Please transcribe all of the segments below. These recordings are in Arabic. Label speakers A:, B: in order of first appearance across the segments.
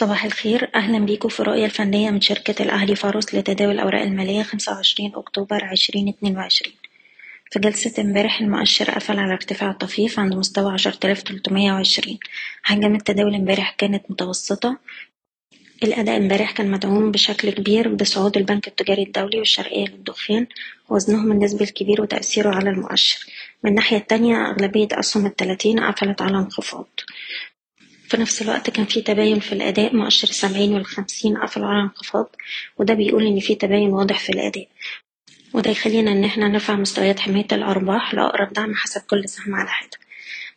A: صباح الخير. أهلا بيكم في الرؤية الفنية من شركة الأهلي فاروس لتداول الأوراق المالية خمسة وعشرين أكتوبر عشرين اتنين وعشرين. في جلسة امبارح المؤشر قفل على ارتفاع طفيف عند مستوى عشرة آلاف تلتمية وعشرين. حجم التداول امبارح كانت متوسطة. الأداء امبارح كان مدعوم بشكل كبير بصعود البنك التجاري الدولي والشرقية للدخان وزنهم النسبي الكبير وتأثيره على المؤشر. من الناحية التانية أغلبية أسهم التلاتين قفلت على انخفاض. في نفس الوقت كان في تباين في الأداء مؤشر السبعين والخمسين قفلوا على انخفاض وده بيقول إن في تباين واضح في الأداء. وده يخلينا إن إحنا نرفع مستويات حماية الأرباح لأقرب دعم حسب كل سهم على حدة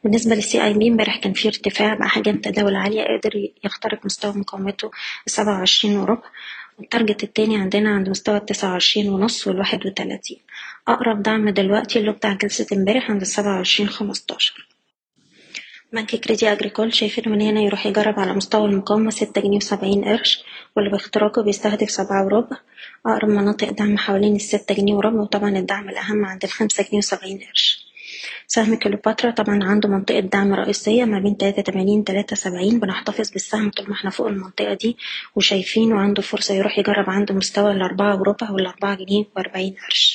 A: بالنسبة لل CIB امبارح كان في ارتفاع بأحجام تداول عالية قدر يخترق مستوى مقاومته السبعة وعشرين وربع وال target التاني عندنا عند مستوى التسعة وعشرين ونص والواحد وتلاتين. أقرب دعم دلوقتي اللي بتاع جلسة امبارح عند السبعة وعشرين خمستاشر. بنك كريدي أجريكول شايفين من هنا يروح يجرب على مستوى المقاومة ستة جنيه وسبعين قرش واللي باختراقه بيستهدف سبعة وربع أقرب مناطق دعم حوالين الستة جنيه وربع وطبعا الدعم الأهم عند الخمسة جنيه وسبعين قرش سهم كليوباترا طبعا عنده منطقة دعم رئيسية ما بين تلاتة تمانين تلاتة سبعين بنحتفظ بالسهم طول ما إحنا فوق المنطقة دي وشايفين وعنده فرصة يروح يجرب عند مستوى الأربعة وربع والأربعة جنيه وأربعين قرش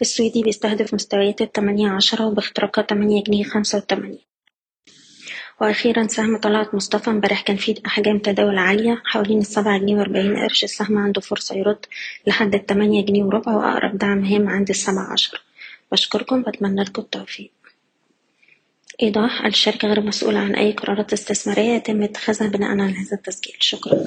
A: السويدي بيستهدف مستويات التمانية عشرة وباختراقها تمانية جنيه خمسة وتمانين. وأخيرا سهم طلعت مصطفى امبارح كان فيه أحجام تداول عالية حوالين السبعة جنيه وأربعين قرش. السهم عنده فرصة يرد لحد التمانية جنيه وربع وأقرب دعم هام عند السبعة عشرة. بشكركم بتمنى لكم التوفيق. إيضاح الشركة غير مسؤولة عن أي قرارات استثمارية يتم اتخاذها بناء على هذا التسجيل. شكرا.